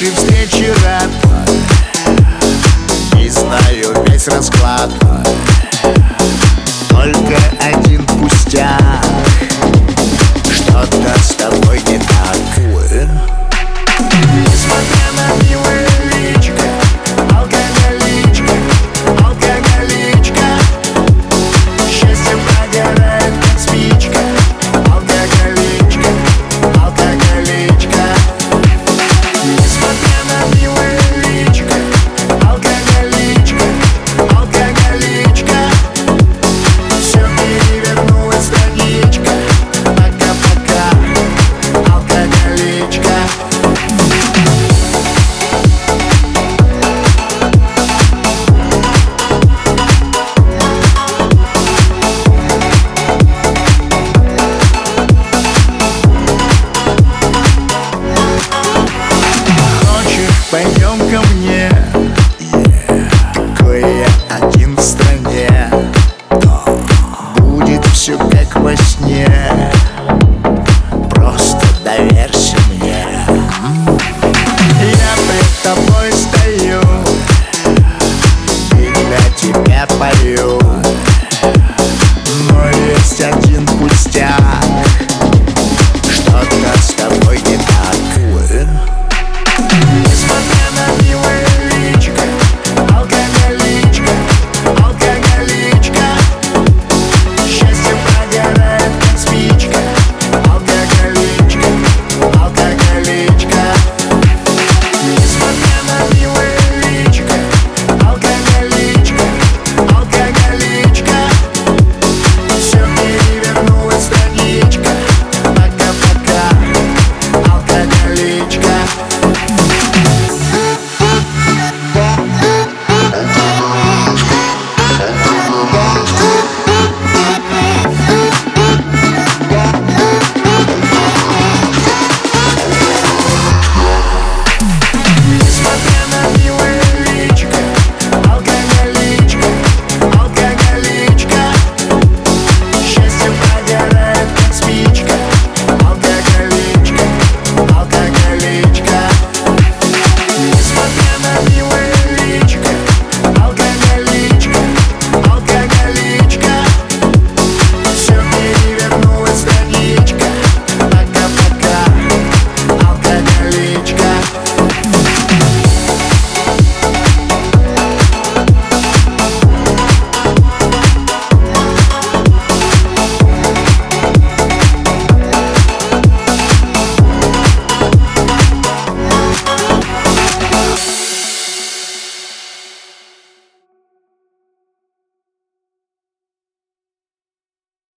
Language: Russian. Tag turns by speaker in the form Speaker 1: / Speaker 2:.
Speaker 1: нашей встречи рад И знаю весь расклад. Только один пустяк.